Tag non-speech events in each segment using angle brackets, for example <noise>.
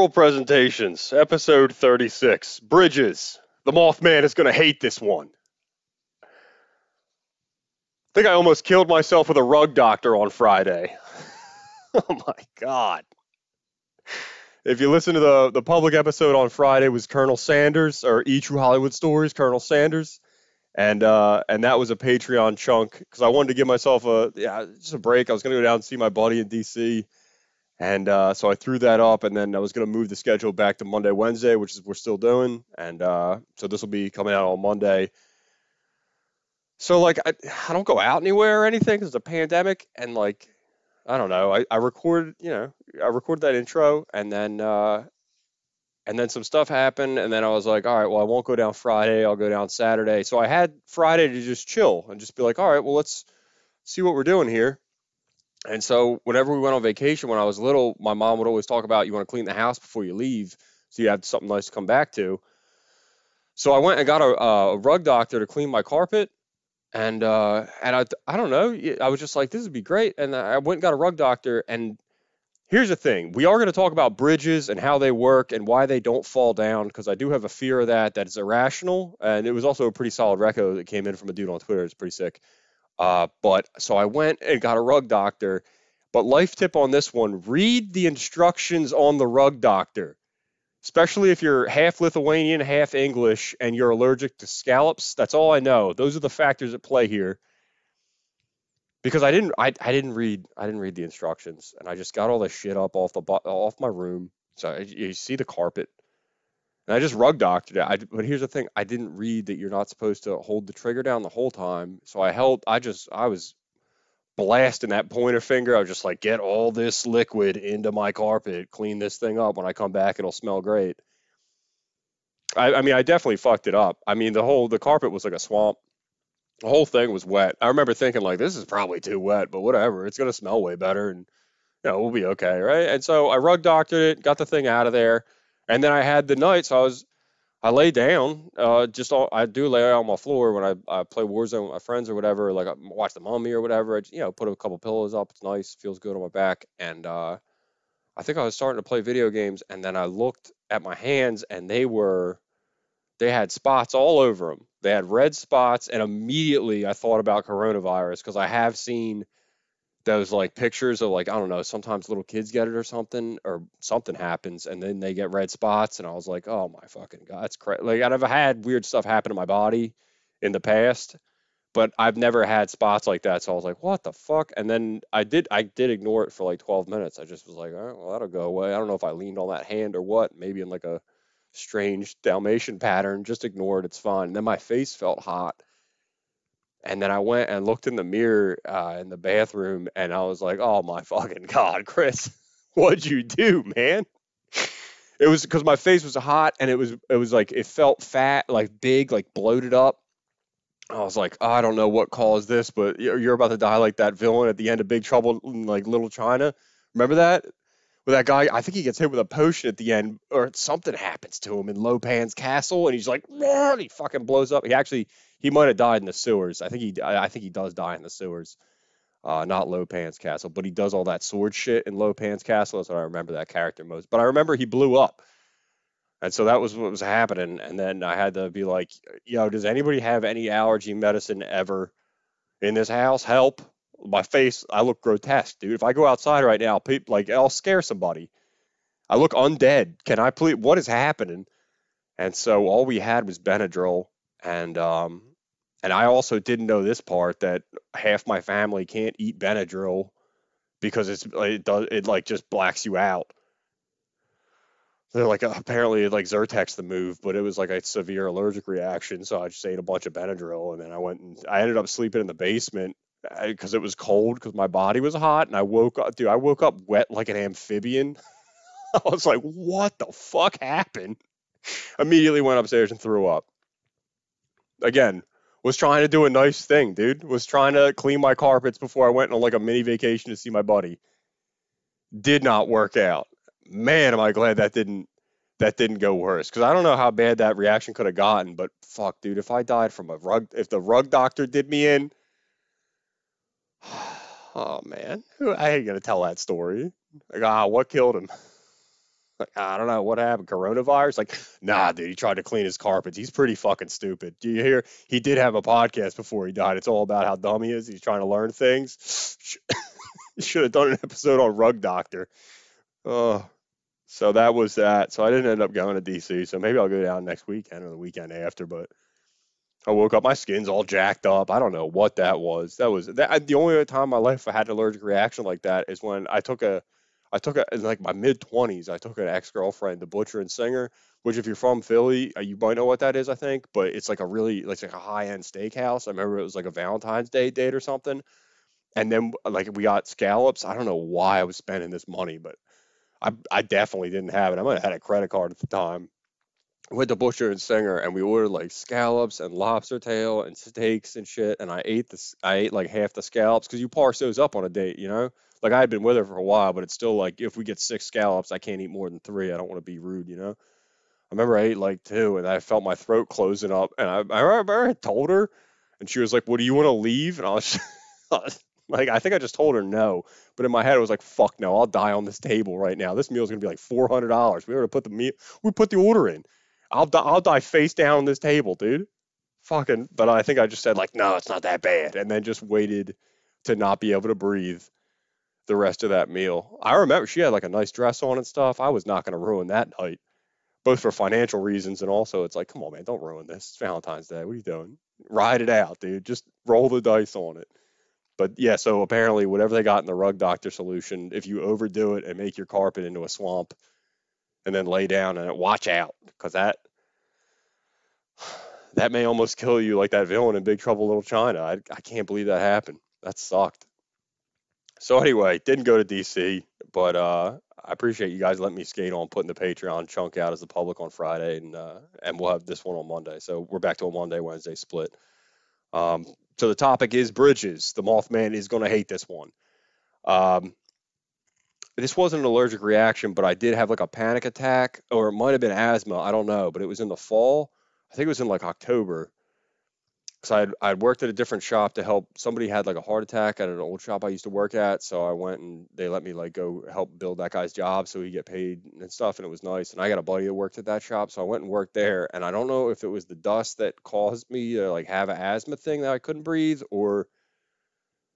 Oral Presentations, episode 36. Bridges. The Mothman is going to hate this one. I think I almost killed myself with a rug doctor on Friday. <laughs> oh my God. If you listen to the, the public episode on Friday was Colonel Sanders or E True Hollywood Stories, Colonel Sanders. And uh, and that was a Patreon chunk because I wanted to give myself a yeah just a break. I was gonna go down and see my buddy in DC and uh, so I threw that up, and then I was going to move the schedule back to Monday, Wednesday, which is we're still doing. And uh, so this will be coming out on Monday. So like I, I don't go out anywhere or anything because it's a pandemic, and like I don't know. I, I recorded, you know, I recorded that intro, and then uh, and then some stuff happened, and then I was like, all right, well I won't go down Friday. I'll go down Saturday. So I had Friday to just chill and just be like, all right, well let's see what we're doing here. And so whenever we went on vacation when I was little, my mom would always talk about you want to clean the house before you leave so you have something nice to come back to. So I went and got a, a rug doctor to clean my carpet. And uh, and I, I don't know, I was just like, this would be great. And I went and got a rug doctor. And here's the thing we are going to talk about bridges and how they work and why they don't fall down because I do have a fear of that, that is irrational. And it was also a pretty solid reco that came in from a dude on Twitter. It's pretty sick. Uh, but so I went and got a rug doctor. But life tip on this one read the instructions on the rug doctor, especially if you're half Lithuanian, half English, and you're allergic to scallops. That's all I know. Those are the factors at play here. Because I didn't, I, I didn't read, I didn't read the instructions, and I just got all this shit up off the off my room. So you see the carpet, and I just rug doctored it. I, but here's the thing: I didn't read that you're not supposed to hold the trigger down the whole time. So I held. I just I was blasting that pointer finger. I was just like, get all this liquid into my carpet, clean this thing up. When I come back, it'll smell great. I, I mean, I definitely fucked it up. I mean, the whole the carpet was like a swamp. The whole thing was wet. I remember thinking like, this is probably too wet, but whatever. It's gonna smell way better, and you know we'll be okay, right? And so I rug doctored it, got the thing out of there. And then I had the night, so I was I lay down, uh, just all, I do lay on my floor when I, I play Warzone with my friends or whatever, like I watch the Mummy or whatever. I, you know, put a couple pillows up. It's nice, feels good on my back. And uh, I think I was starting to play video games, and then I looked at my hands, and they were, they had spots all over them. They had red spots, and immediately I thought about coronavirus because I have seen those like pictures of like I don't know, sometimes little kids get it or something, or something happens and then they get red spots, and I was like, oh my fucking god, that's crazy. Like I've had weird stuff happen to my body in the past, but I've never had spots like that. So I was like, what the fuck? And then I did I did ignore it for like 12 minutes. I just was like, all right, well that'll go away. I don't know if I leaned on that hand or what, maybe in like a strange Dalmatian pattern. Just ignore it. It's fine. And then my face felt hot and then I went and looked in the mirror uh, in the bathroom, and I was like, "Oh my <laughs> fucking god, Chris, <laughs> what'd you do, man?" It was because my face was hot, and it was it was like it felt fat, like big, like bloated up. I was like, oh, I don't know what caused this, but you're about to die like that villain at the end of Big Trouble in like Little China. Remember that? With that guy, I think he gets hit with a potion at the end, or something happens to him in Lo Pan's castle, and he's like, he fucking blows up. He actually he might have died in the sewers. I think he I think he does die in the sewers. Uh, not Lo Pan's castle, but he does all that sword shit in Lo Pan's castle. That's what I remember that character most. But I remember he blew up. And so that was what was happening. And then I had to be like, yo, does anybody have any allergy medicine ever in this house? Help. My face, I look grotesque, dude. If I go outside right now, people like I'll scare somebody. I look undead. Can I please what is happening? And so all we had was Benadryl and um and I also didn't know this part that half my family can't eat Benadryl because it's it does it like just blacks you out. They're like apparently like Zyrtec's the move, but it was like a severe allergic reaction, so I just ate a bunch of Benadryl and then I went and I ended up sleeping in the basement because it was cold because my body was hot and I woke up dude I woke up wet like an amphibian. <laughs> I was like, what the fuck happened? Immediately went upstairs and threw up. Again, was trying to do a nice thing, dude. Was trying to clean my carpets before I went on like a mini vacation to see my buddy. Did not work out. Man, am I glad that didn't that didn't go worse because I don't know how bad that reaction could have gotten. But fuck, dude, if I died from a rug, if the rug doctor did me in, oh man, who I ain't gonna tell that story. Like, ah, what killed him? Like, I don't know what happened. Coronavirus? Like, nah, dude, he tried to clean his carpets. He's pretty fucking stupid. Do you hear? He did have a podcast before he died. It's all about how dumb he is. He's trying to learn things. <laughs> Should have done an episode on Rug Doctor. Oh, so that was that. So I didn't end up going to DC. So maybe I'll go down next weekend or the weekend after. But I woke up, my skin's all jacked up. I don't know what that was. That was that. The only time in my life I had an allergic reaction like that is when I took a I took a in like my mid twenties. I took an ex girlfriend, the butcher and singer, which if you're from Philly, uh, you might know what that is. I think, but it's like a really like, like a high end steakhouse. I remember it was like a Valentine's Day date or something, and then like we got scallops. I don't know why I was spending this money, but I I definitely didn't have it. I might have had a credit card at the time. Went to Butcher and Singer and we ordered like scallops and lobster tail and steaks and shit. And I ate this. I ate like half the scallops because you parse those up on a date, you know like I had been with her for a while, but it's still like if we get six scallops, I can't eat more than three. I don't want to be rude, you know. I remember I ate like two, and I felt my throat closing up, and I, I remember I told her, and she was like, "Well, do you want to leave?" And I was, <laughs> like, I think I just told her no, but in my head it was like, "Fuck no, I'll die on this table right now. This meal's gonna be like four hundred dollars. We already put the meal, we put the order in. I'll die, I'll die face down on this table, dude. Fucking." But I think I just said like, "No, it's not that bad," and then just waited to not be able to breathe the rest of that meal. I remember she had like a nice dress on and stuff. I was not going to ruin that night, both for financial reasons and also it's like, come on, man, don't ruin this. It's Valentine's Day. What are you doing? Ride it out, dude. Just roll the dice on it. But yeah, so apparently, whatever they got in the rug doctor solution, if you overdo it and make your carpet into a swamp and then lay down and watch out because that that may almost kill you like that villain in Big Trouble Little China. I, I can't believe that happened. That sucked. So anyway, didn't go to DC, but uh, I appreciate you guys letting me skate on putting the Patreon chunk out as the public on Friday, and uh, and we'll have this one on Monday. So we're back to a Monday Wednesday split. Um, so the topic is bridges. The Mothman is going to hate this one. Um, this wasn't an allergic reaction, but I did have like a panic attack, or it might have been asthma. I don't know, but it was in the fall. I think it was in like October, because I'd I'd worked at a different shop to help somebody had like a heart attack at an old shop I used to work at. So I went and they let me like go help build that guy's job so he get paid and stuff, and it was nice. And I got a buddy that worked at that shop, so I went and worked there. And I don't know if it was the dust that caused me to like have an asthma thing that I couldn't breathe, or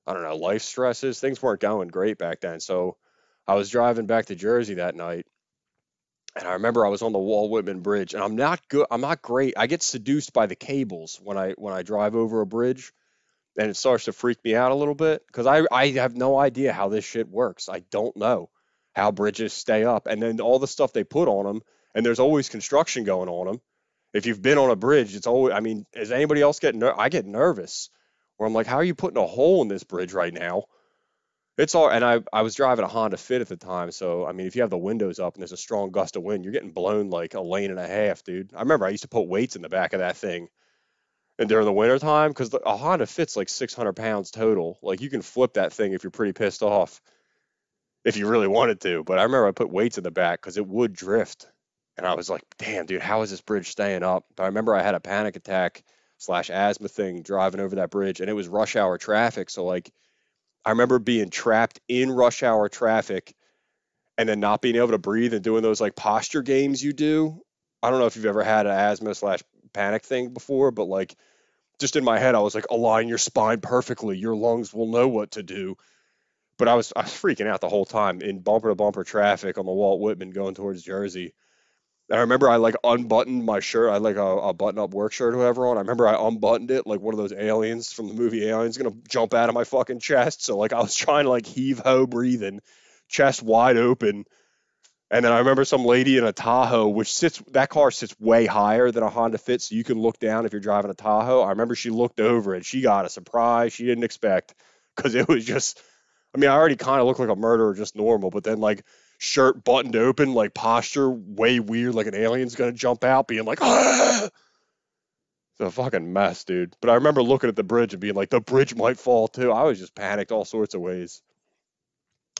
I don't know, life stresses. Things weren't going great back then. So I was driving back to Jersey that night and I remember I was on the Walt Whitman Bridge, and I'm not good. I'm not great. I get seduced by the cables when I when I drive over a bridge, and it starts to freak me out a little bit because I I have no idea how this shit works. I don't know how bridges stay up, and then all the stuff they put on them, and there's always construction going on them. If you've been on a bridge, it's always. I mean, is anybody else getting? Ner- I get nervous, where I'm like, how are you putting a hole in this bridge right now? It's all, and I I was driving a Honda Fit at the time, so I mean, if you have the windows up and there's a strong gust of wind, you're getting blown like a lane and a half, dude. I remember I used to put weights in the back of that thing, and during the winter time, because a Honda Fit's like 600 pounds total. Like you can flip that thing if you're pretty pissed off, if you really wanted to. But I remember I put weights in the back because it would drift, and I was like, damn, dude, how is this bridge staying up? But I remember I had a panic attack slash asthma thing driving over that bridge, and it was rush hour traffic, so like I remember being trapped in rush hour traffic and then not being able to breathe and doing those like posture games you do. I don't know if you've ever had an asthma slash panic thing before, but like just in my head, I was like, align your spine perfectly. Your lungs will know what to do. But I was I was freaking out the whole time in bumper to bumper traffic on the Walt Whitman going towards Jersey. I remember I like unbuttoned my shirt. I had like a, a button up work shirt or whatever on. I remember I unbuttoned it like one of those aliens from the movie Aliens gonna jump out of my fucking chest. So like I was <laughs> trying to like heave ho breathing, chest wide open. And then I remember some lady in a Tahoe, which sits that car sits way higher than a Honda Fit, so you can look down if you're driving a Tahoe. I remember she looked over and she got a surprise she didn't expect because it was just. I mean, I already kind of looked like a murderer just normal, but then like shirt buttoned open, like posture way weird, like an alien's gonna jump out, being like, ah! It's a fucking mess, dude. But I remember looking at the bridge and being like, the bridge might fall too. I was just panicked all sorts of ways.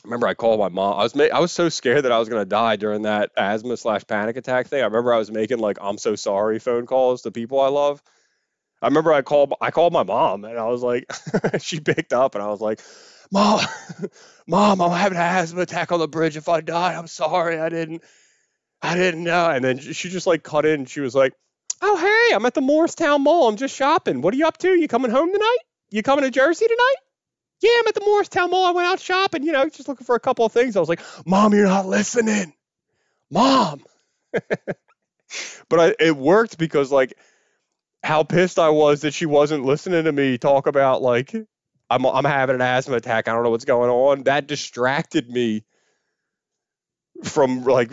I remember I called my mom. I was ma- I was so scared that I was gonna die during that asthma slash panic attack thing. I remember I was making like I'm so sorry phone calls to people I love. I remember I called I called my mom and I was like, <laughs> she picked up and I was like, Mom, <laughs> Mom, I'm having an asthma attack on the bridge. If I die, I'm sorry I didn't. I didn't know. And then she just like cut in she was like, Oh, hey, I'm at the Moorestown Mall. I'm just shopping. What are you up to? You coming home tonight? You coming to Jersey tonight? Yeah, I'm at the Moorestown Mall. I went out shopping, you know, just looking for a couple of things. I was like, Mom, you're not listening. Mom. <laughs> but I, it worked because, like, how pissed I was that she wasn't listening to me talk about, like, I'm, I'm having an asthma attack. I don't know what's going on. That distracted me from like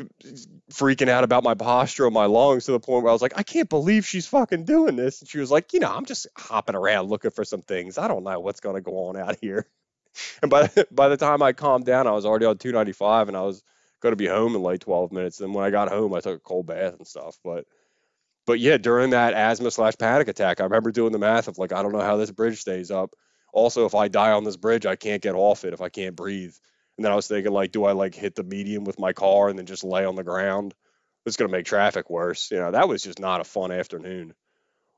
freaking out about my posture of my lungs to the point where I was like, I can't believe she's fucking doing this. And she was like, you know, I'm just hopping around looking for some things. I don't know what's going to go on out here. <laughs> And by by the time I calmed down, I was already on 295 and I was going to be home in like 12 minutes. And when I got home, I took a cold bath and stuff. But but yeah, during that asthma slash panic attack, I remember doing the math of like, I don't know how this bridge stays up. Also, if I die on this bridge, I can't get off it if I can't breathe. And then I was thinking, like, do I like hit the median with my car and then just lay on the ground? It's going to make traffic worse. You know, that was just not a fun afternoon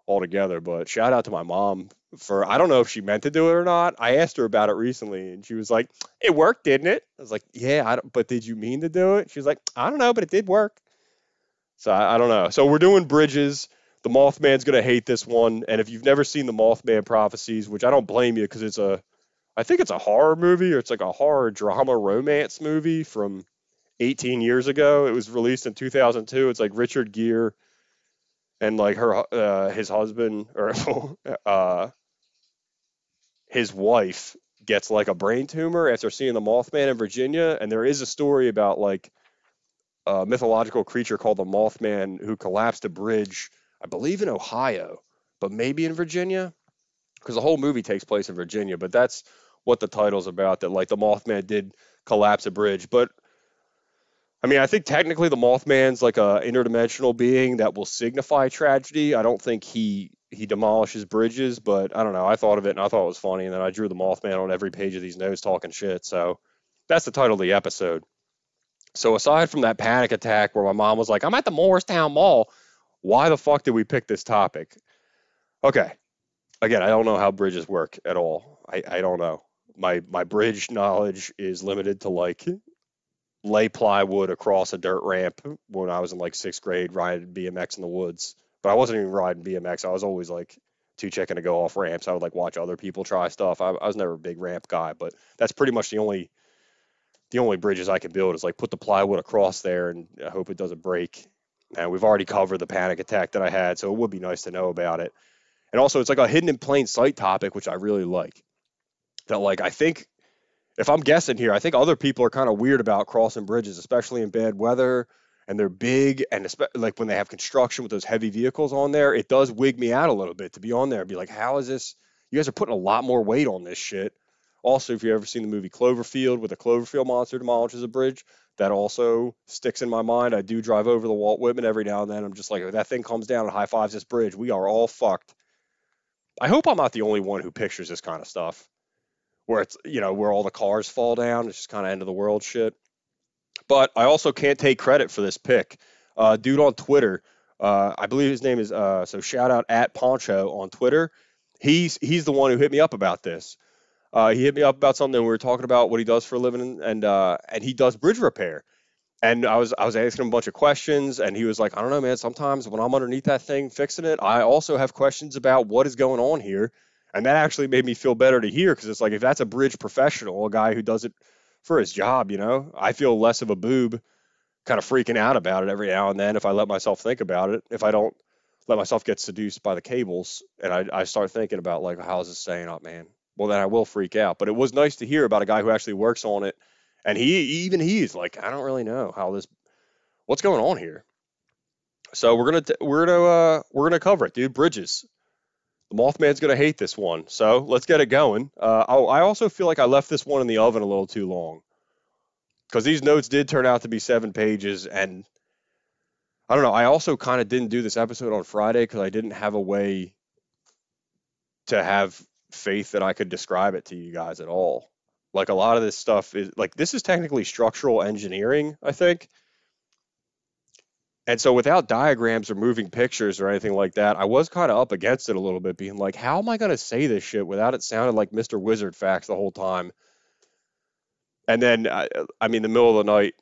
altogether. But shout out to my mom for, I don't know if she meant to do it or not. I asked her about it recently and she was like, it worked, didn't it? I was like, yeah, I but did you mean to do it? She was like, I don't know, but it did work. So I, I don't know. So we're doing bridges. The Mothman's going to hate this one. And if you've never seen the Mothman prophecies, which I don't blame you because it's a, I think it's a horror movie or it's like a horror drama romance movie from 18 years ago. It was released in 2002. It's like Richard Gere and like her uh, his husband <laughs> or uh, his wife gets like a brain tumor after seeing the Mothman in Virginia. And there is a story about like a mythological creature called the Mothman who collapsed a bridge, I believe in Ohio, but maybe in Virginia because the whole movie takes place in Virginia. But that's what the title's about. That like the Mothman did collapse a bridge, but I mean, I think technically the Mothman's like a interdimensional being that will signify tragedy. I don't think he he demolishes bridges, but I don't know. I thought of it and I thought it was funny, and then I drew the Mothman on every page of these notes talking shit. So that's the title of the episode. So aside from that panic attack where my mom was like, "I'm at the Moorestown Mall," why the fuck did we pick this topic? Okay, again, I don't know how bridges work at all. I, I don't know my my bridge knowledge is limited to like lay plywood across a dirt ramp when I was in like sixth grade riding BMX in the woods. But I wasn't even riding BMX. I was always like too chicken to go off ramps. I would like watch other people try stuff. I, I was never a big ramp guy, but that's pretty much the only the only bridges I can build is like put the plywood across there and I hope it doesn't break. And we've already covered the panic attack that I had, so it would be nice to know about it. And also, it's like a hidden in plain sight topic, which I really like that like I think if I'm guessing here, I think other people are kind of weird about crossing bridges, especially in bad weather and they're big and like when they have construction with those heavy vehicles on there, it does wig me out a little bit to be on there and be like, how is this? You guys are putting a lot more weight on this shit. Also, if you've ever seen the movie Cloverfield with a Cloverfield monster demolishes a bridge, that also sticks in my mind. I do drive over the Walt Whitman every now and then. I'm just like, if that thing comes down and high fives this bridge, we are all fucked. I hope I'm not the only one who pictures this kind of stuff where it's you know where all the cars fall down. It's just kind of end of the world shit. But I also can't take credit for this pick. Uh, dude on Twitter, uh, I believe his name is uh, so shout out at Poncho on Twitter. He's he's the one who hit me up about this. Uh, he hit me up about something we were talking about what he does for a living and uh, and he does bridge repair. And I was I was asking him a bunch of questions and he was like, I don't know, man. Sometimes when I'm underneath that thing fixing it, I also have questions about what is going on here and that actually made me feel better to hear because it's like if that's a bridge professional, a guy who does it for his job, you know, I feel less of a boob kind of freaking out about it every now and then if I let myself think about it. If I don't let myself get seduced by the cables and I, I start thinking about like how is this staying up, man? Well then I will freak out. But it was nice to hear about a guy who actually works on it. And he even he's like, I don't really know how this what's going on here. So we're gonna we're gonna uh, we're gonna cover it, dude. Bridges. The Mothman's to hate this one. So let's get it going. Uh, oh, I also feel like I left this one in the oven a little too long because these notes did turn out to be seven pages. And I don't know. I also kind of didn't do this episode on Friday because I didn't have a way to have faith that I could describe it to you guys at all. Like a lot of this stuff is like this is technically structural engineering, I think. And so without diagrams or moving pictures or anything like that, I was kind of up against it a little bit, being like, how am I going to say this shit without it sounding like Mr. Wizard facts the whole time? And then, I, I mean, the middle of the night,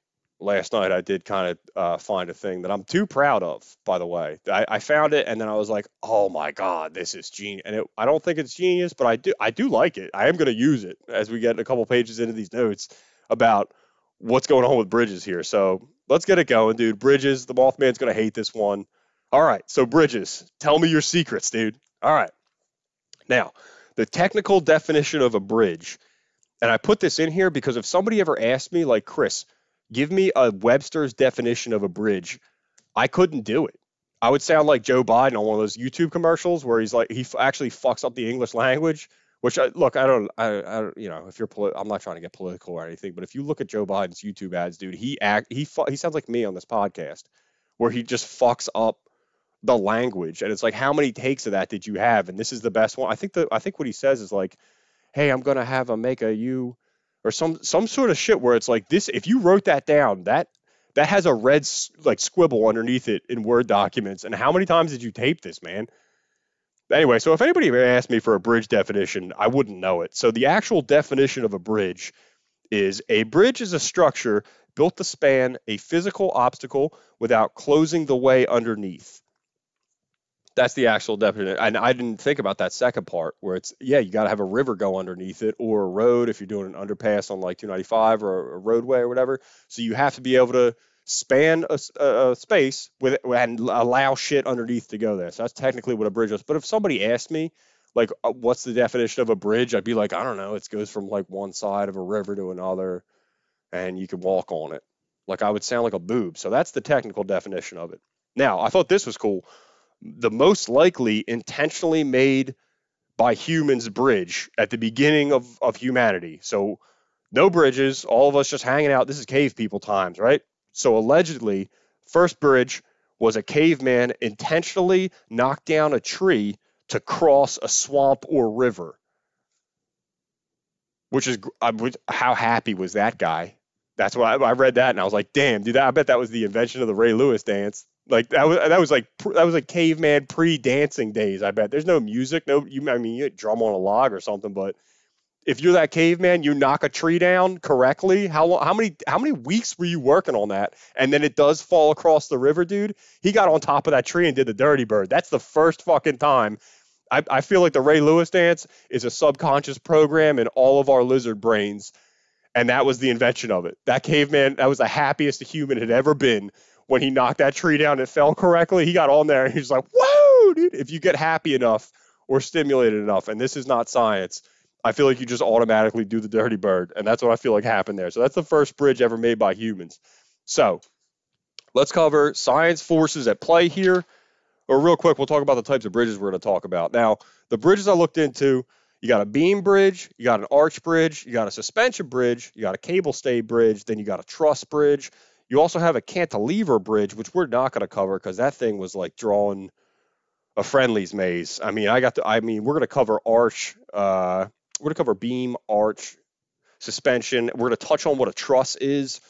last night I did kind of uh, find a thing that I'm too proud of. By the way, I, I found it and then I was like, oh my god, this is genius. And it, I don't think it's genius, but I do I do like it. I am going to use it as we get a couple pages into these notes about what's going on with Bridges here. So let's get it going, dude. Bridges, the Mothman's going to hate this one. All right, so Bridges, tell me your secrets, dude. All right. Now, the technical definition of a bridge, and I put this in here because if somebody ever asked me, like, Chris, give me a Webster's definition of a bridge, I couldn't do it. I would sound like Joe Biden on one of those YouTube commercials where he's like, he f- actually fucks up the English language. Which I, look, I don't, I, I you know, if you're, poli- I'm not trying to get political or anything, but if you look at Joe Biden's YouTube ads, dude, he act, he, fu- he sounds like me on this podcast, where he just fucks up the language, and it's like, how many takes of that did you have? And this is the best one. I think the, I think what he says is like, hey, I'm gonna have a make a you, or some, some sort of shit where it's like this. If you wrote that down, that, that has a red like squibble underneath it in Word documents. And how many times did you tape this, man? Anyway, so if anybody asked me for a bridge definition, I wouldn't know it. So the actual definition of a bridge is a bridge is a structure built to span a physical obstacle without closing the way underneath. That's the actual definition. And I didn't think about that second part where it's, yeah, you got to have a river go underneath it or a road if you're doing an underpass on like 295 or a roadway or whatever. So you have to be able to span a, a, space with and allow shit underneath to go there. So that's technically what a bridge is. But if somebody asked me, like, uh, what's the definition of a bridge? I'd be like, I don't know. It goes from like one side of a river to another, and you can walk on it. Like I would sound like a boob. So that's the technical definition of it. Now, I thought this was cool. The most likely intentionally made by humans bridge at the beginning of, of humanity. So no bridges, all of us just hanging out. This is cave people times, right? So allegedly, first bridge was a caveman intentionally knocked down a tree to cross a swamp or river. Which is how happy was that guy? That's why I, read that and I was like, damn, dude, I bet that was the invention of the Ray Lewis dance. Like that was that was like that was like caveman pre-dancing days. I bet there's no music, no you. I mean, you drum on a log or something, but if you're that caveman, you knock a tree down correctly. How long, how many how many weeks were you working on that? And then it does fall across the river, dude. He got on top of that tree and did the dirty bird. That's the first fucking time. I, I feel like the Ray Lewis dance is a subconscious program in all of our lizard brains, and that was the invention of it. That caveman, that was the happiest a human had ever been when he knocked that tree down and it fell correctly. He got on there and he's like, "Whoa, dude!" If you get happy enough or stimulated enough, and this is not science I feel like you just automatically do the dirty bird. And that's what I feel like happened there. So that's the first bridge ever made by humans. So let's cover science forces at play here. Or real quick, we'll talk about the types of bridges we're going to talk about. Now, the bridges I looked into, you got a beam bridge, you got an arch bridge, you got a suspension bridge, you got a cable stay bridge, then you got a truss bridge. You also have a cantilever bridge, which we're not going to cover because that thing was like drawing a Friendly's maze. I mean, I got to, I mean, we're going to cover arch, uh, we're going to cover beam, arch, suspension. We're going to touch on what a truss is,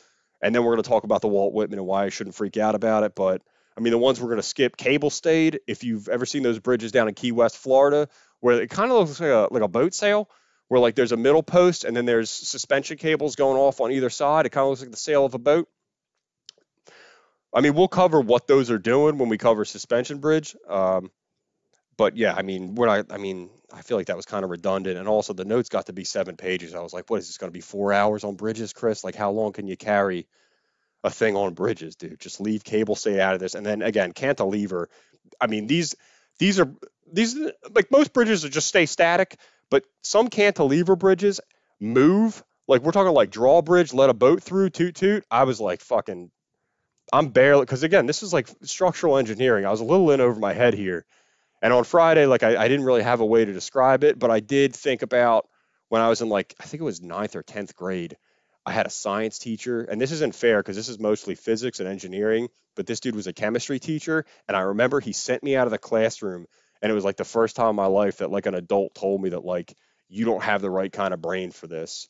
and then we're going to talk about the Walt Whitman and why I shouldn't freak out about it. But I mean, the ones we're going to skip, cable stayed. If you've ever seen those bridges down in Key West, Florida, where it kind of looks like a like a boat sail, where like there's a middle post and then there's suspension cables going off on either side. It kind of looks like the sail of a boat. I mean, we'll cover what those are doing when we cover suspension bridge. Um, but yeah, I mean, we're not. I mean, I feel like that was kind of redundant, and also the notes got to be seven pages. I was like, what is this going to be four hours on bridges, Chris? Like, how long can you carry a thing on bridges, dude? Just leave cable stay out of this, and then again, cantilever. I mean, these these are these like most bridges are just stay static, but some cantilever bridges move. Like we're talking like drawbridge, let a boat through, toot toot. I was like fucking. I'm barely because again, this is like structural engineering. I was a little in over my head here and on Friday, like I, I didn't really have a way to describe it, but I did think about when I was in like I think it was ninth or tenth grade. I had a science teacher, and this isn't fair because this is mostly physics and engineering, but this dude was a chemistry teacher, and I remember he sent me out of the classroom, and it was like the first time in my life that like an adult told me that like you don't have the right kind of brain for this.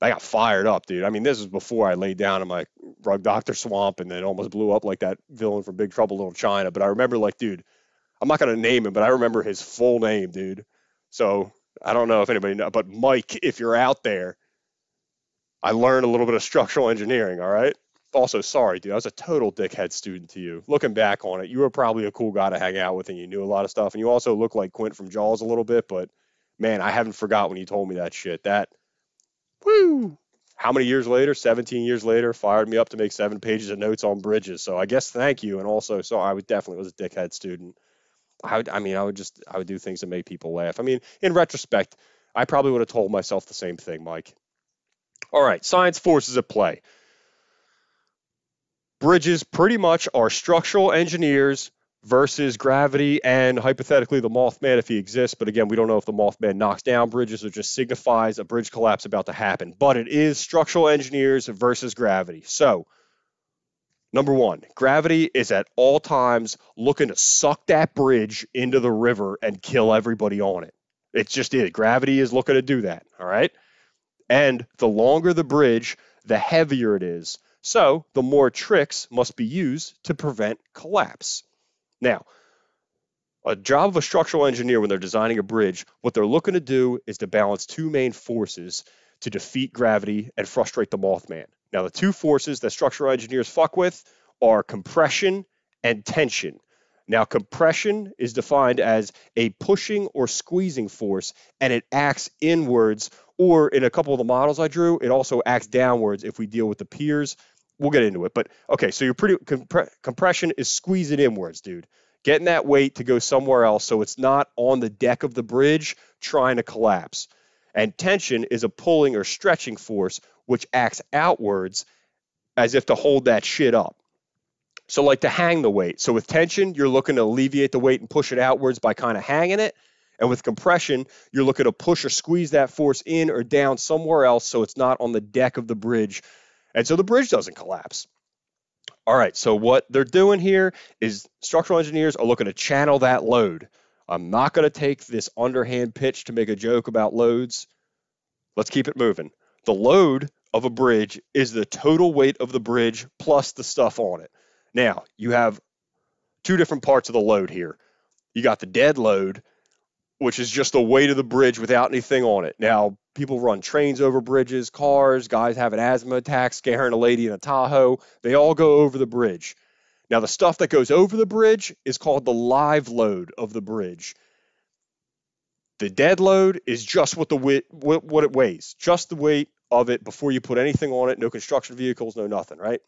I got fired up, dude. I mean, this was before I laid down in my rug doctor swamp and then almost blew up like that villain from Big Trouble Little China. But I remember like, dude, I'm not gonna name him, but I remember his full name, dude. So I don't know if anybody but Mike, if you're out there, I learned a little bit of structural engineering. All right. Also, sorry, dude, I was a total dickhead student to you. Looking back on it, you were probably a cool guy to hang out with and you knew a lot of stuff. And you also look like Quint from Jaws a little bit, but man, I haven't forgot when you told me that shit. That, woo, how many years later? 17 years later fired me up to make seven pages of notes on bridges. So i guess thank you. And also so i definitely was a dickhead student. I, would, I mean i would just i would do things to make people laugh. I mean in retrospect i probably would have told myself the same thing mike. All right science forces at play. Bridges pretty much are structural engineers versus gravity and hypothetically the Mothman if he exists. But again, we don't know if the Mothman knocks down bridges or just signifies a bridge collapse about to happen. But it is structural engineers versus gravity. So, number one, gravity is at all times looking to suck that bridge into the river and kill everybody on it. It's just it. Gravity is looking to do that. All right. And the longer the bridge, the heavier it is. So, the more tricks must be used to prevent collapse. Now, a job of a structural engineer when they're designing a bridge, what they're looking to do is to balance two main forces to defeat gravity and frustrate the Mothman. Now, the two forces that structural engineers fuck with are compression and tension. Now, compression is defined as a pushing or squeezing force, and it acts inwards, or in a couple of the models I drew, it also acts downwards if we deal with the piers we'll get into it. But okay, so you're pretty compre- compression is squeezing inwards, dude. Getting that weight to go somewhere else so it's not on the deck of the bridge trying to collapse. And tension is a pulling or stretching force which acts outwards as if to hold that shit up. So, like to hang the weight. So, with tension, you're looking to alleviate the weight and push it outwards by kind of hanging it. And with compression, you're looking to push or squeeze that force in or down somewhere else so it's not on the deck of the bridge and so the bridge doesn't collapse. All right, so what they're doing here is structural engineers are looking to channel that load. I'm not going to take this underhand pitch to make a joke about loads. Let's keep it moving. The load of a bridge is the total weight of the bridge plus the stuff on it. Now, you have two different parts of the load here. You got the dead load, which is just the weight of the bridge without anything on it. Now, people run trains over bridges, cars, guys have an asthma attack, scaring a lady in a Tahoe. They all go over the bridge. Now, the stuff that goes over the bridge is called the live load of the bridge. The dead load is just what the what it weighs, just the weight of it before you put anything on it. No construction vehicles, no nothing, right?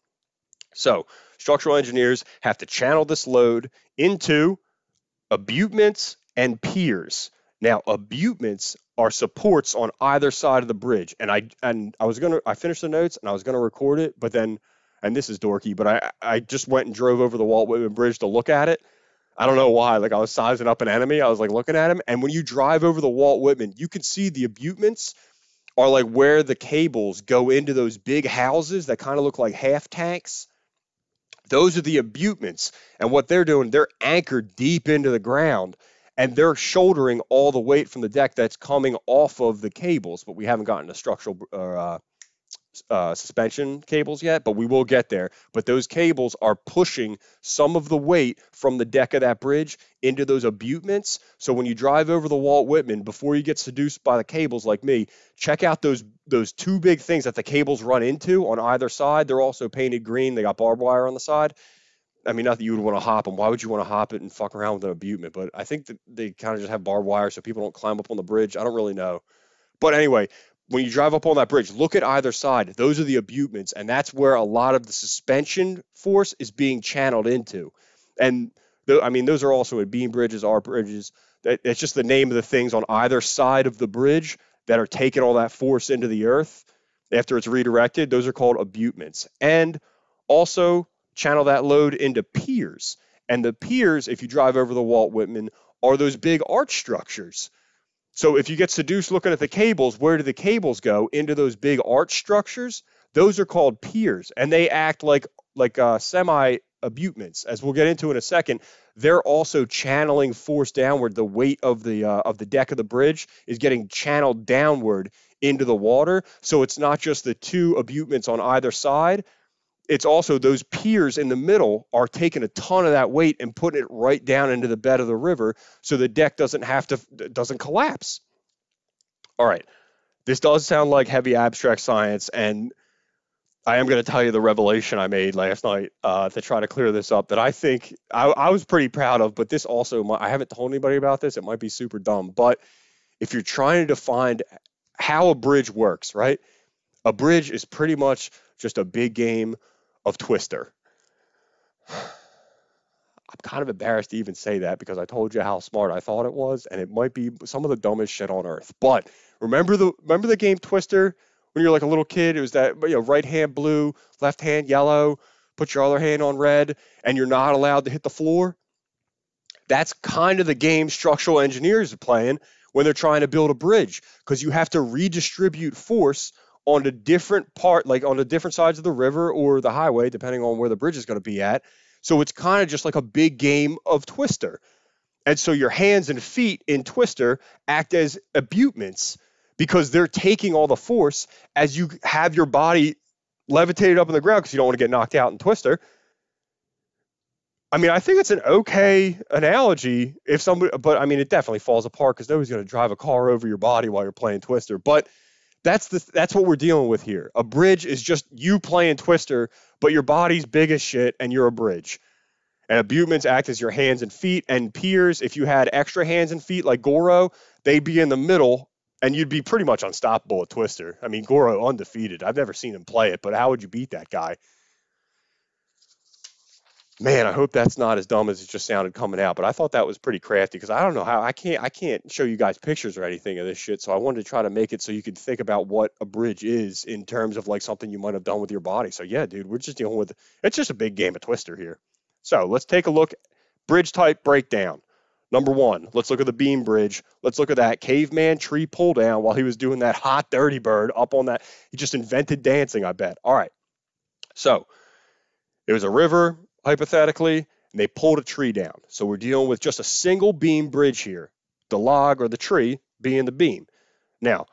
So, structural engineers have to channel this load into abutments and piers. Now, abutments are supports on either side of the bridge, and I and I was gonna I finished the notes and I was gonna record it, but then and this is dorky, but I I just went and drove over the Walt Whitman Bridge to look at it. I don't know why. Like I was sizing up an enemy, I was like looking at him, and when you drive over the Walt Whitman, you can see the abutments are like where the cables go into those big houses that kind of look like half tanks. Those are the abutments, and what they're doing, they're anchored deep into the ground and they're shouldering all the weight from the deck that's coming off of the cables, but we haven't gotten to structural uh, uh, suspension cables yet, but we will get there. But those cables are pushing some of the weight from the deck of that bridge into those abutments. So when you drive over the Walt Whitman, before you get seduced by the cables like me, check out those those two big things that the cables run into on either side. They're also painted green. They got barbed wire on the side. I mean, not that you would want to hop them. Why would you want to hop it and fuck around with an abutment? But I think that they kind of just have barbed wire so people don't climb up on the bridge. I don't really know. But anyway, when you drive up on that bridge, look at either side. Those are the abutments, and that's where a lot of the suspension force is being channeled into. And the, I mean, those are also beam bridges, R bridges. That, it's just the name of the things on either side of the bridge that are taking all that force into the earth after it's redirected. Those are called abutments. And also, channel that load into piers. And the piers, if you drive over the Walt Whitman, are those big arch structures. So if you get seduced looking at the cables, where do the cables go? Into those big arch structures. Those are called piers, and they act like like uh, semi abutments, as we'll get into in a second. They're also channeling force downward. The weight of the uh, of the deck of the bridge is getting channeled downward into the water. So it's not just the two abutments on either side, it's also those piers in the middle are taking a ton of that weight and putting it right down into the bed of the river so the deck doesn't have to doesn't collapse. All right. This does sound like heavy abstract science and I am going to tell you the revelation I made last night uh, to try to clear this up that I think I, I was pretty proud of. But this also, I haven't told anybody about this. It might be super dumb. But if you're trying to find how a bridge works, right? A bridge is pretty much just a big game of Twister. <sighs> I'm kind of embarrassed to even say that because I told you how smart I thought it was, and it might be some of the dumbest shit on earth. But remember the remember the game Twister when you're like a little kid? It was that you know right hand blue, left hand yellow, put your other hand on red, and you're not allowed to hit the floor. That's kind of the game structural engineers are playing when they're trying to build a bridge because you have to redistribute force on the different part, like on the different sides of the river or the highway, depending on where the bridge is going to be at so it's kind of just like a big game of Twister. And so your hands and feet in Twister act as abutments because they're taking all the force as you have your body levitated up in the ground because you don't want to get knocked out in Twister. I mean, I think it's an okay analogy if somebody, but I mean, it definitely falls apart because nobody's going to drive a car over your body while you're playing Twister. But that's the that's what we're dealing with here. A bridge is just you playing Twister but your body's big as shit and you're a bridge. And abutments act as your hands and feet, and piers, if you had extra hands and feet like Goro, they'd be in the middle and you'd be pretty much unstoppable at Twister. I mean, Goro undefeated. I've never seen him play it, but how would you beat that guy? Man, I hope that's not as dumb as it just sounded coming out. But I thought that was pretty crafty because I don't know how I can't I can't show you guys pictures or anything of this shit. So I wanted to try to make it so you could think about what a bridge is in terms of like something you might have done with your body. So yeah, dude, we're just dealing with it's just a big game of Twister here. So let's take a look. Bridge type breakdown. Number one, let's look at the beam bridge. Let's look at that caveman tree pull down while he was doing that hot dirty bird up on that. He just invented dancing, I bet. All right. So it was a river hypothetically, and they pulled a tree down. So we're dealing with just a single beam bridge here, the log or the tree being the beam. Now,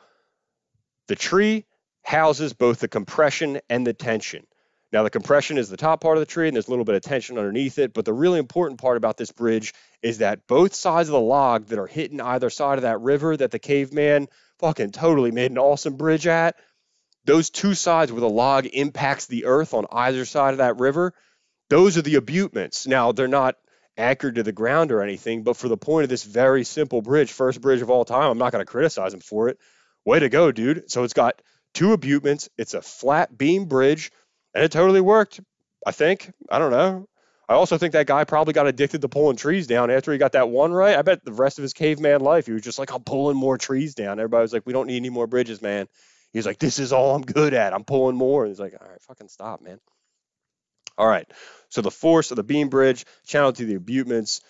the tree houses both the compression and the tension. Now, the compression is the top part of the tree, and there's a little bit of tension underneath it. But the really important part about this bridge is that both sides of the log that are hitting either side of that river that the caveman fucking totally made an awesome bridge at, those two sides where the log impacts the earth on either side of that river, those are the abutments. Now, they're not anchored to the ground or anything, but for the point of this very simple bridge, first bridge of all time, I'm not going to criticize him for it. Way to go, dude. So it's got two abutments. It's a flat beam bridge, and it totally worked. I think. I don't know. I also think that guy probably got addicted to pulling trees down after he got that one right. I bet the rest of his caveman life, he was just like, I'm pulling more trees down. Everybody was like, we don't need any more bridges, man. He's like, this is all I'm good at. I'm pulling more. And he's like, all right, fucking stop, man. All right. So the force of the beam bridge channeled to the abutments,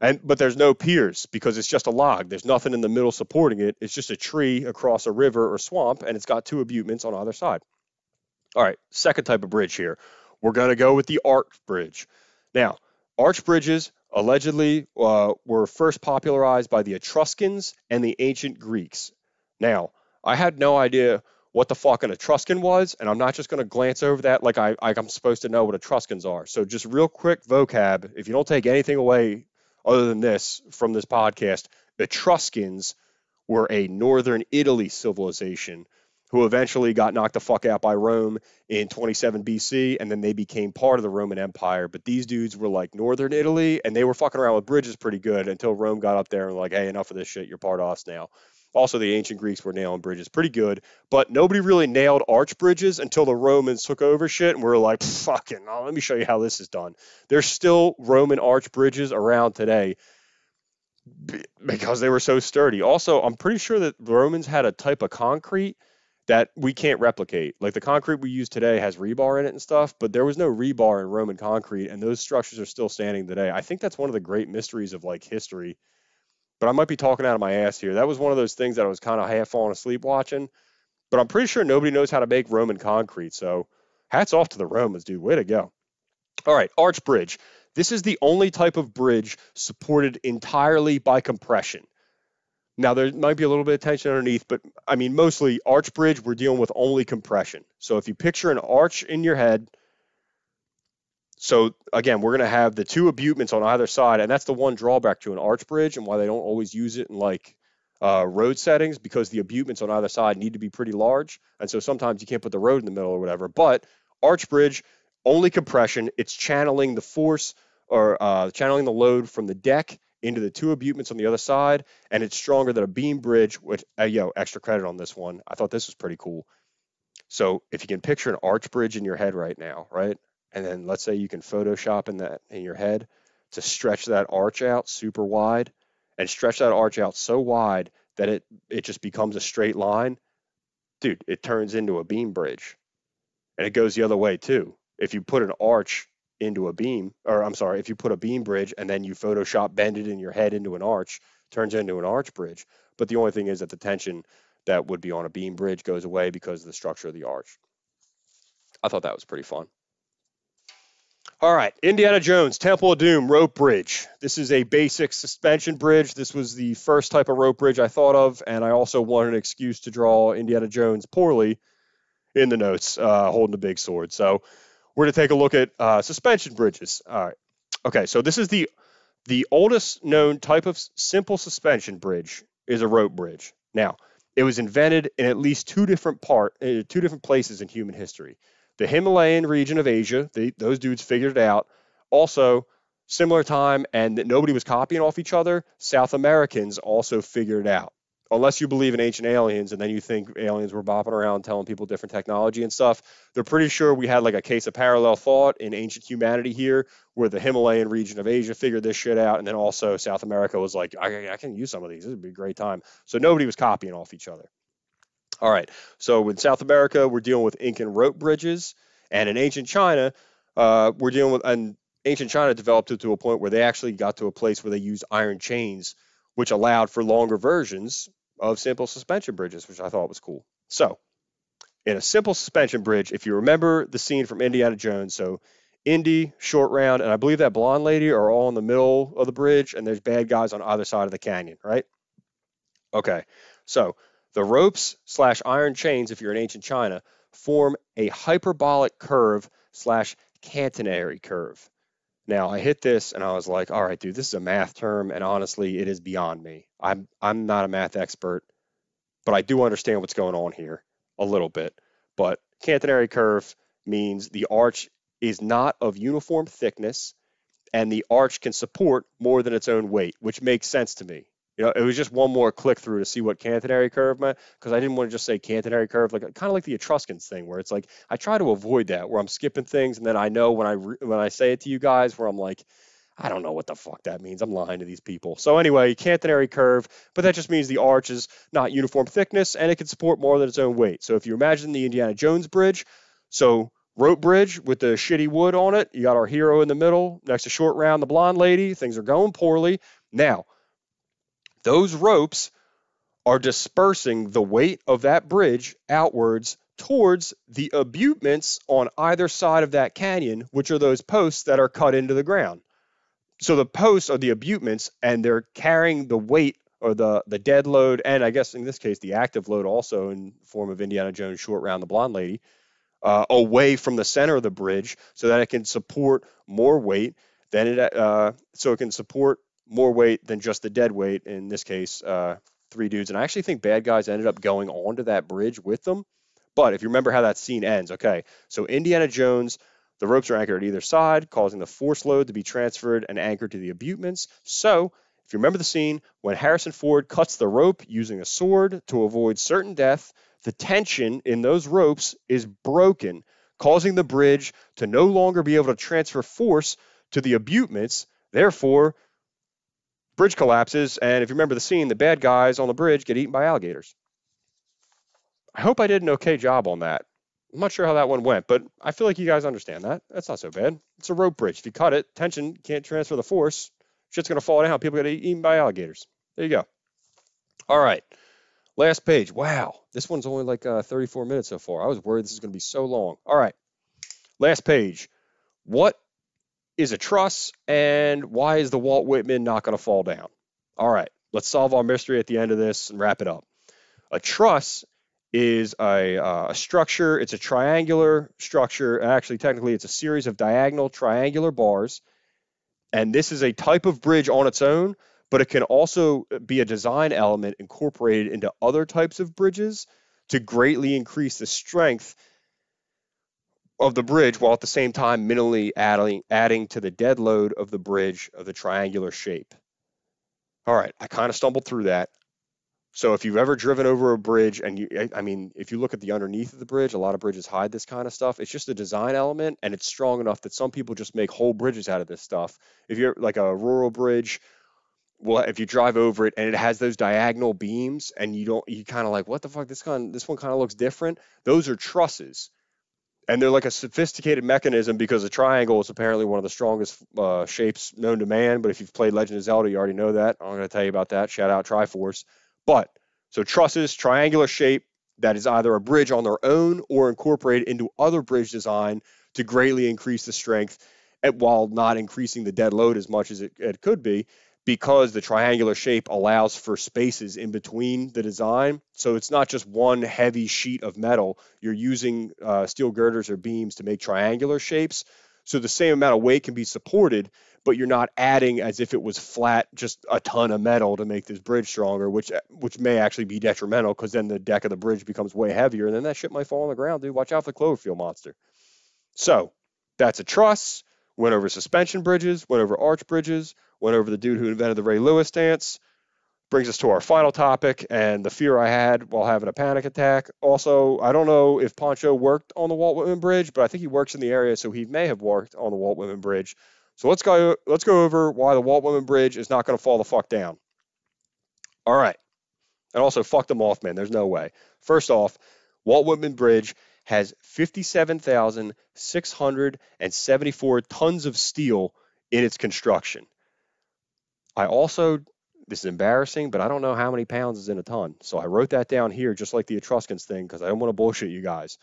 and but there's no piers because it's just a log. There's nothing in the middle supporting it. It's just a tree across a river or swamp, and it's got two abutments on either side. All right. Second type of bridge here. We're going to go with the arch bridge. Now, arch bridges allegedly uh, were first popularized by the Etruscans and the ancient Greeks. Now, I had no idea what the fuck an Etruscan was, and I'm not just going to glance over that like I like I'm supposed to know what Etruscans are. So just real quick vocab, if you don't take anything away other than this from this podcast, Etruscans were a northern Italy civilization who eventually got knocked the fuck out by Rome in 27 BC, and then they became part of the Roman Empire. But these dudes were like northern Italy, and they were fucking around with bridges pretty good until Rome got up there and like, hey, enough of this shit, you're part of us now. Also, the ancient Greeks were nailing bridges pretty good, but nobody really nailed arch bridges until the Romans took over shit and were like, fucking, oh, let me show you how this is done. There's still Roman arch bridges around today because they were so sturdy. Also, I'm pretty sure that the Romans had a type of concrete that we can't replicate. Like the concrete we use today has rebar in it and stuff, but there was no rebar in Roman concrete, and those structures are still standing today. I think that's one of the great mysteries of like history but I might be talking out of my ass here. That was one of those things that I was kind of half falling asleep watching. But I'm pretty sure nobody knows how to make Roman concrete. So hats off to the Romans, dude. Way to go. All right, arch bridge. This is the only type of bridge supported entirely by compression. Now, there might be a little bit of tension underneath, but I mean, mostly arch bridge, we're dealing with only compression. So if you picture an arch in your head, so again, we're going to have the two abutments on either side, and that's the one drawback to an arch bridge and why they don't always use it in like uh, road settings because the abutments on either side need to be pretty large, and so sometimes you can't put the road in the middle or whatever. But arch bridge, only compression. It's channeling the force or uh, channeling the load from the deck into the two abutments on the other side, and it's stronger than a beam bridge. Which, uh, yo, extra credit on this one. I thought this was pretty cool. So if you can picture an arch bridge in your head right now, right, and then let's say you can Photoshop in that in your head to stretch that arch out super wide, and stretch that arch out so wide that it it just becomes a straight line, dude. It turns into a beam bridge, and it goes the other way too. If you put an arch into a beam, or I'm sorry, if you put a beam bridge and then you Photoshop bend it in your head into an arch, turns into an arch bridge. But the only thing is that the tension that would be on a beam bridge goes away because of the structure of the arch. I thought that was pretty fun. All right, Indiana Jones, Temple of Doom, rope bridge. This is a basic suspension bridge. This was the first type of rope bridge I thought of, and I also wanted an excuse to draw Indiana Jones poorly in the notes, uh, holding a big sword. So we're going to take a look at uh, suspension bridges. All right. Okay, so this is the the oldest known type of simple suspension bridge is a rope bridge. Now, it was invented in at least two different part, uh, two different places in human history. The Himalayan region of Asia, those dudes figured it out. Also, similar time, and that nobody was copying off each other. South Americans also figured it out unless you believe in ancient aliens and then you think aliens were bopping around telling people different technology and stuff, they're pretty sure we had like a case of parallel thought in ancient humanity here where the Himalayan region of Asia figured this shit out. And then also South America was like, I, I can use some of these. This would be a great time. So nobody was copying off each other. All right. So in South America, we're dealing with Incan rope bridges. And in ancient China, uh, we're dealing with, and ancient China developed it to a point where they actually got to a place where they used iron chains which allowed for longer versions of simple suspension bridges, which I thought was cool. So, in a simple suspension bridge, if you remember the scene from Indiana Jones, so Indy, short round, and I believe that blonde lady are all in the middle of the bridge, and there's bad guys on either side of the canyon, right? Okay, so the ropes slash iron chains, if you're in ancient China, form a hyperbolic curve slash catenary curve. Now I hit this and I was like, all right, dude, this is a math term, and honestly, it is beyond me. I'm I'm not a math expert, but I do understand what's going on here a little bit. But catenary curve means the arch is not of uniform thickness and the arch can support more than its own weight, which makes sense to me. You know, it was just one more click through to see what catenary curve meant because I didn't want to just say catenary curve, like kind of like the Etruscans thing, where it's like I try to avoid that, where I'm skipping things, and then I know when I re- when I say it to you guys, where I'm like, I don't know what the fuck that means. I'm lying to these people. So anyway, catenary curve, but that just means the arch is not uniform thickness and it can support more than its own weight. So if you imagine the Indiana Jones bridge, so rope bridge with the shitty wood on it, you got our hero in the middle next to short round, the blonde lady. Things are going poorly. Now those ropes are dispersing the weight of that bridge outwards towards the abutments on either side of that canyon, which are those posts that are cut into the ground. So the posts are the abutments, and they're carrying the weight or the the dead load, and I guess in this case the active load also in form of Indiana Jones short round the blonde lady, uh, away from the center of the bridge, so that it can support more weight than it uh, so it can support more weight than just the dead weight. In this case, uh, three dudes. And I actually think bad guys ended up going onto that bridge with them. But if you remember how that scene ends, okay, so Indiana Jones, the ropes are anchored at either side, causing the force load to be transferred and anchored to the abutments. So if you remember the scene, when Harrison Ford cuts the rope using a sword to avoid certain death, the tension in those ropes is broken, causing the bridge to no longer be able to transfer force to the abutments. Therefore, Bridge collapses, and if you remember the scene, the bad guys on the bridge get eaten by alligators. I hope I did an okay job on that. I'm not sure how that one went, but I feel like you guys understand that. That's not so bad. It's a rope bridge. If you cut it, tension can't transfer the force. Shit's going to fall down. People get eaten by alligators. There you go. All right. Last page. Wow. This one's only like uh, 34 minutes so far. I was worried this is going to be so long. All right. Last page. What is a truss and why is the Walt Whitman not going to fall down? All right, let's solve our mystery at the end of this and wrap it up. A truss is a, uh, a structure, it's a triangular structure. Actually, technically, it's a series of diagonal triangular bars. And this is a type of bridge on its own, but it can also be a design element incorporated into other types of bridges to greatly increase the strength of the bridge while at the same time minimally adding, adding to the dead load of the bridge of the triangular shape. All right, I kind of stumbled through that. So if you've ever driven over a bridge and you, I mean, if you look at the underneath of the bridge, a lot of bridges hide this kind of stuff. It's just a design element and it's strong enough that some people just make whole bridges out of this stuff. If you're like a rural bridge, well, if you drive over it and it has those diagonal beams and you don't, you kind of like, what the fuck, this kind, this one kind of looks different. Those are trusses and they're like a sophisticated mechanism because a triangle is apparently one of the strongest uh, shapes known to man. But if you've played Legend of Zelda, you already know that. I'm going to tell you about that. Shout out Triforce. But so trusses, triangular shape that is either a bridge on their own or incorporated into other bridge design to greatly increase the strength, at, while not increasing the dead load as much as it, it could be because the triangular shape allows for spaces in between the design. So it's not just one heavy sheet of metal. You're using uh, steel girders or beams to make triangular shapes. So the same amount of weight can be supported, but you're not adding as if it was flat, just a ton of metal to make this bridge stronger, which which may actually be detrimental because then the deck of the bridge becomes way heavier, and then that shit might fall on the ground, dude. Watch out for the Cloverfield monster. So that's a truss. Went over suspension bridges, went over arch bridges, went over the dude who invented the Ray Lewis dance. Brings us to our final topic and the fear I had while having a panic attack. Also, I don't know if Poncho worked on the Walt Whitman Bridge, but I think he works in the area, so he may have worked on the Walt Whitman Bridge. So let's go let's go over why the Walt Whitman Bridge is not going to fall the fuck down. All right. And also fuck them off, man. There's no way. First off, Walt Whitman Bridge has 57,674 tons of steel in its construction. I also, this is embarrassing, but I don't know how many pounds is in a ton. So I wrote that down here, just like the Etruscans thing, because I don't want to bullshit you guys.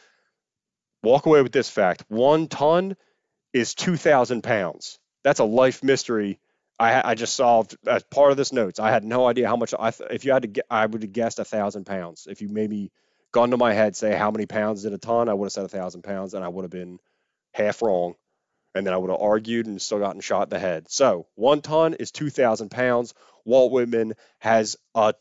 Walk away with this fact one ton is 2,000 pounds. That's a life mystery. I, I just solved as part of this notes. I had no idea how much I, if you had to I would have guessed a thousand pounds. If you maybe gun to my head, say how many pounds in a ton, I would have said a thousand pounds and I would have been half wrong and then I would have argued and still gotten shot in the head. So one ton is 2,000 pounds. Walt Whitman has uh,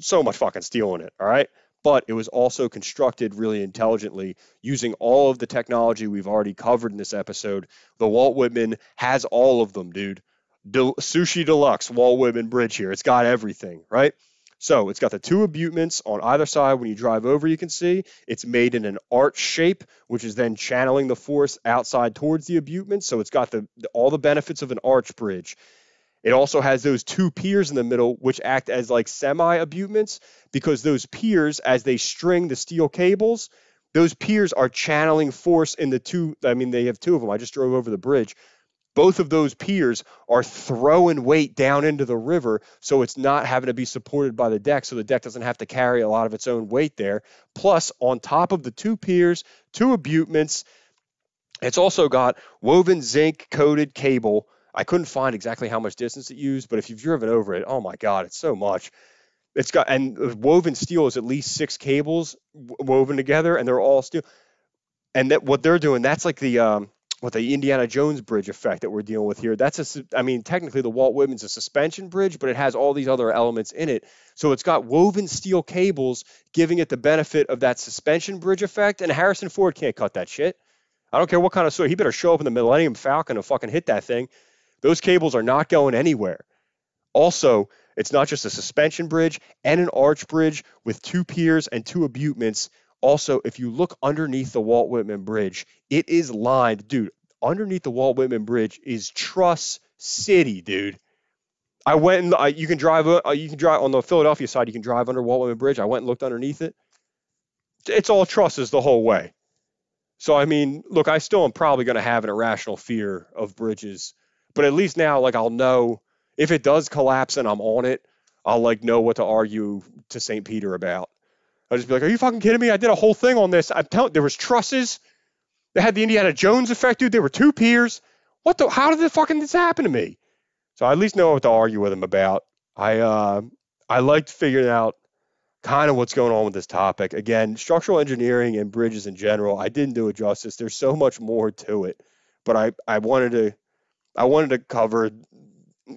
so much fucking steel in it, all right? But it was also constructed really intelligently using all of the technology we've already covered in this episode. The Walt Whitman has all of them, dude. De- Sushi Deluxe Walt Whitman Bridge here. It's got everything, right? So it's got the two abutments on either side. When you drive over, you can see it's made in an arch shape, which is then channeling the force outside towards the abutment. So it's got the all the benefits of an arch bridge. It also has those two piers in the middle, which act as like semi abutments because those piers, as they string the steel cables, those piers are channeling force in the two. I mean, they have two of them. I just drove over the bridge both of those piers are throwing weight down into the river so it's not having to be supported by the deck so the deck doesn't have to carry a lot of its own weight there. Plus on top of the two piers two abutments it's also got woven zinc coated cable. I couldn't find exactly how much distance it used but if you've driven over it oh my god it's so much. It's got and woven steel is at least six cables woven together and they're all steel. And that what they're doing that's like the um, what the Indiana Jones bridge effect that we're dealing with here. That's a, I mean, technically the Walt Whitman's a suspension bridge, but it has all these other elements in it. So it's got woven steel cables giving it the benefit of that suspension bridge effect. And Harrison Ford can't cut that shit. I don't care what kind of story. He better show up in the Millennium Falcon and fucking hit that thing. Those cables are not going anywhere. Also, it's not just a suspension bridge and an arch bridge with two piers and two abutments also, if you look underneath the Walt Whitman Bridge, it is lined, dude. Underneath the Walt Whitman Bridge is Truss City, dude. I went and you can drive. Uh, you can drive on the Philadelphia side. You can drive under Walt Whitman Bridge. I went and looked underneath it. It's all trusses the whole way. So I mean, look, I still am probably going to have an irrational fear of bridges, but at least now, like I'll know if it does collapse and I'm on it, I'll like know what to argue to St. Peter about. I'd just be like, "Are you fucking kidding me? I did a whole thing on this. I'm telling. There was trusses. They had the Indiana Jones effect, dude. There were two piers. What the? How did the fucking this happen to me? So I at least know what to argue with him about. I uh, I liked figuring out kind of what's going on with this topic. Again, structural engineering and bridges in general, I didn't do it justice. There's so much more to it, but I I wanted to I wanted to cover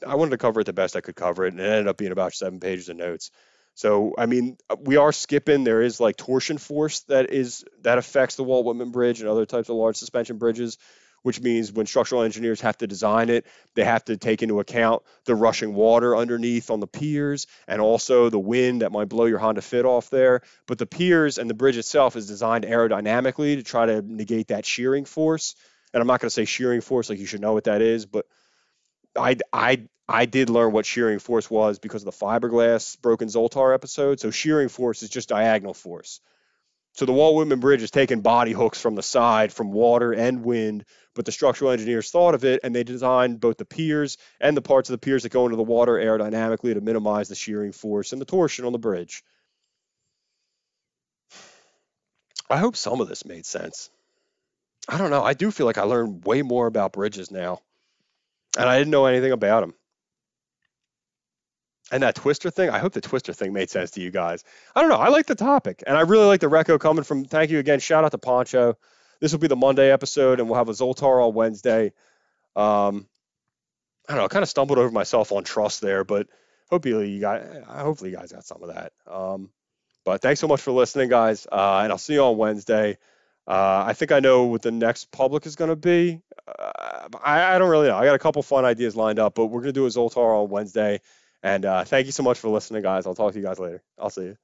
I wanted to cover it the best I could cover it, and it ended up being about seven pages of notes. So I mean, uh, we are skipping. There is like torsion force that is that affects the Walt Whitman Bridge and other types of large suspension bridges which means when structural engineers have to design it, they have to take into account the rushing water underneath on the piers and also the wind that might blow your Honda Fit off there. But the piers and the bridge itself is designed aerodynamically to try to negate that shearing force. And I'm not going to say shearing force like you should know what that is, but I, I, I did learn what shearing force was because of the fiberglass broken Zoltar episode. So shearing force is just diagonal force. So the Walt Whitman Bridge is taking body hooks from the side from water and wind, but the structural engineers thought of it and they designed both the piers and the parts of the piers that go into the water aerodynamically to minimize the shearing force and the torsion on the bridge. I hope some of this made sense. I don't know. I do feel like I learned way more about bridges now, and I didn't know anything about them. And that Twister thing, I hope the Twister thing made sense to you guys. I don't know. I like the topic, and I really like the reco coming from. Thank you again. Shout out to Poncho. This will be the Monday episode, and we'll have a Zoltar on Wednesday. Um, I don't know. I kind of stumbled over myself on trust there, but hopefully you guys, hopefully you guys got some of that. Um, but thanks so much for listening, guys, uh, and I'll see you on Wednesday. Uh, I think I know what the next public is going to be. Uh, I, I, don't really know. I got a couple fun ideas lined up, but we're going to do a Zoltar on Wednesday. And uh, thank you so much for listening, guys. I'll talk to you guys later. I'll see you.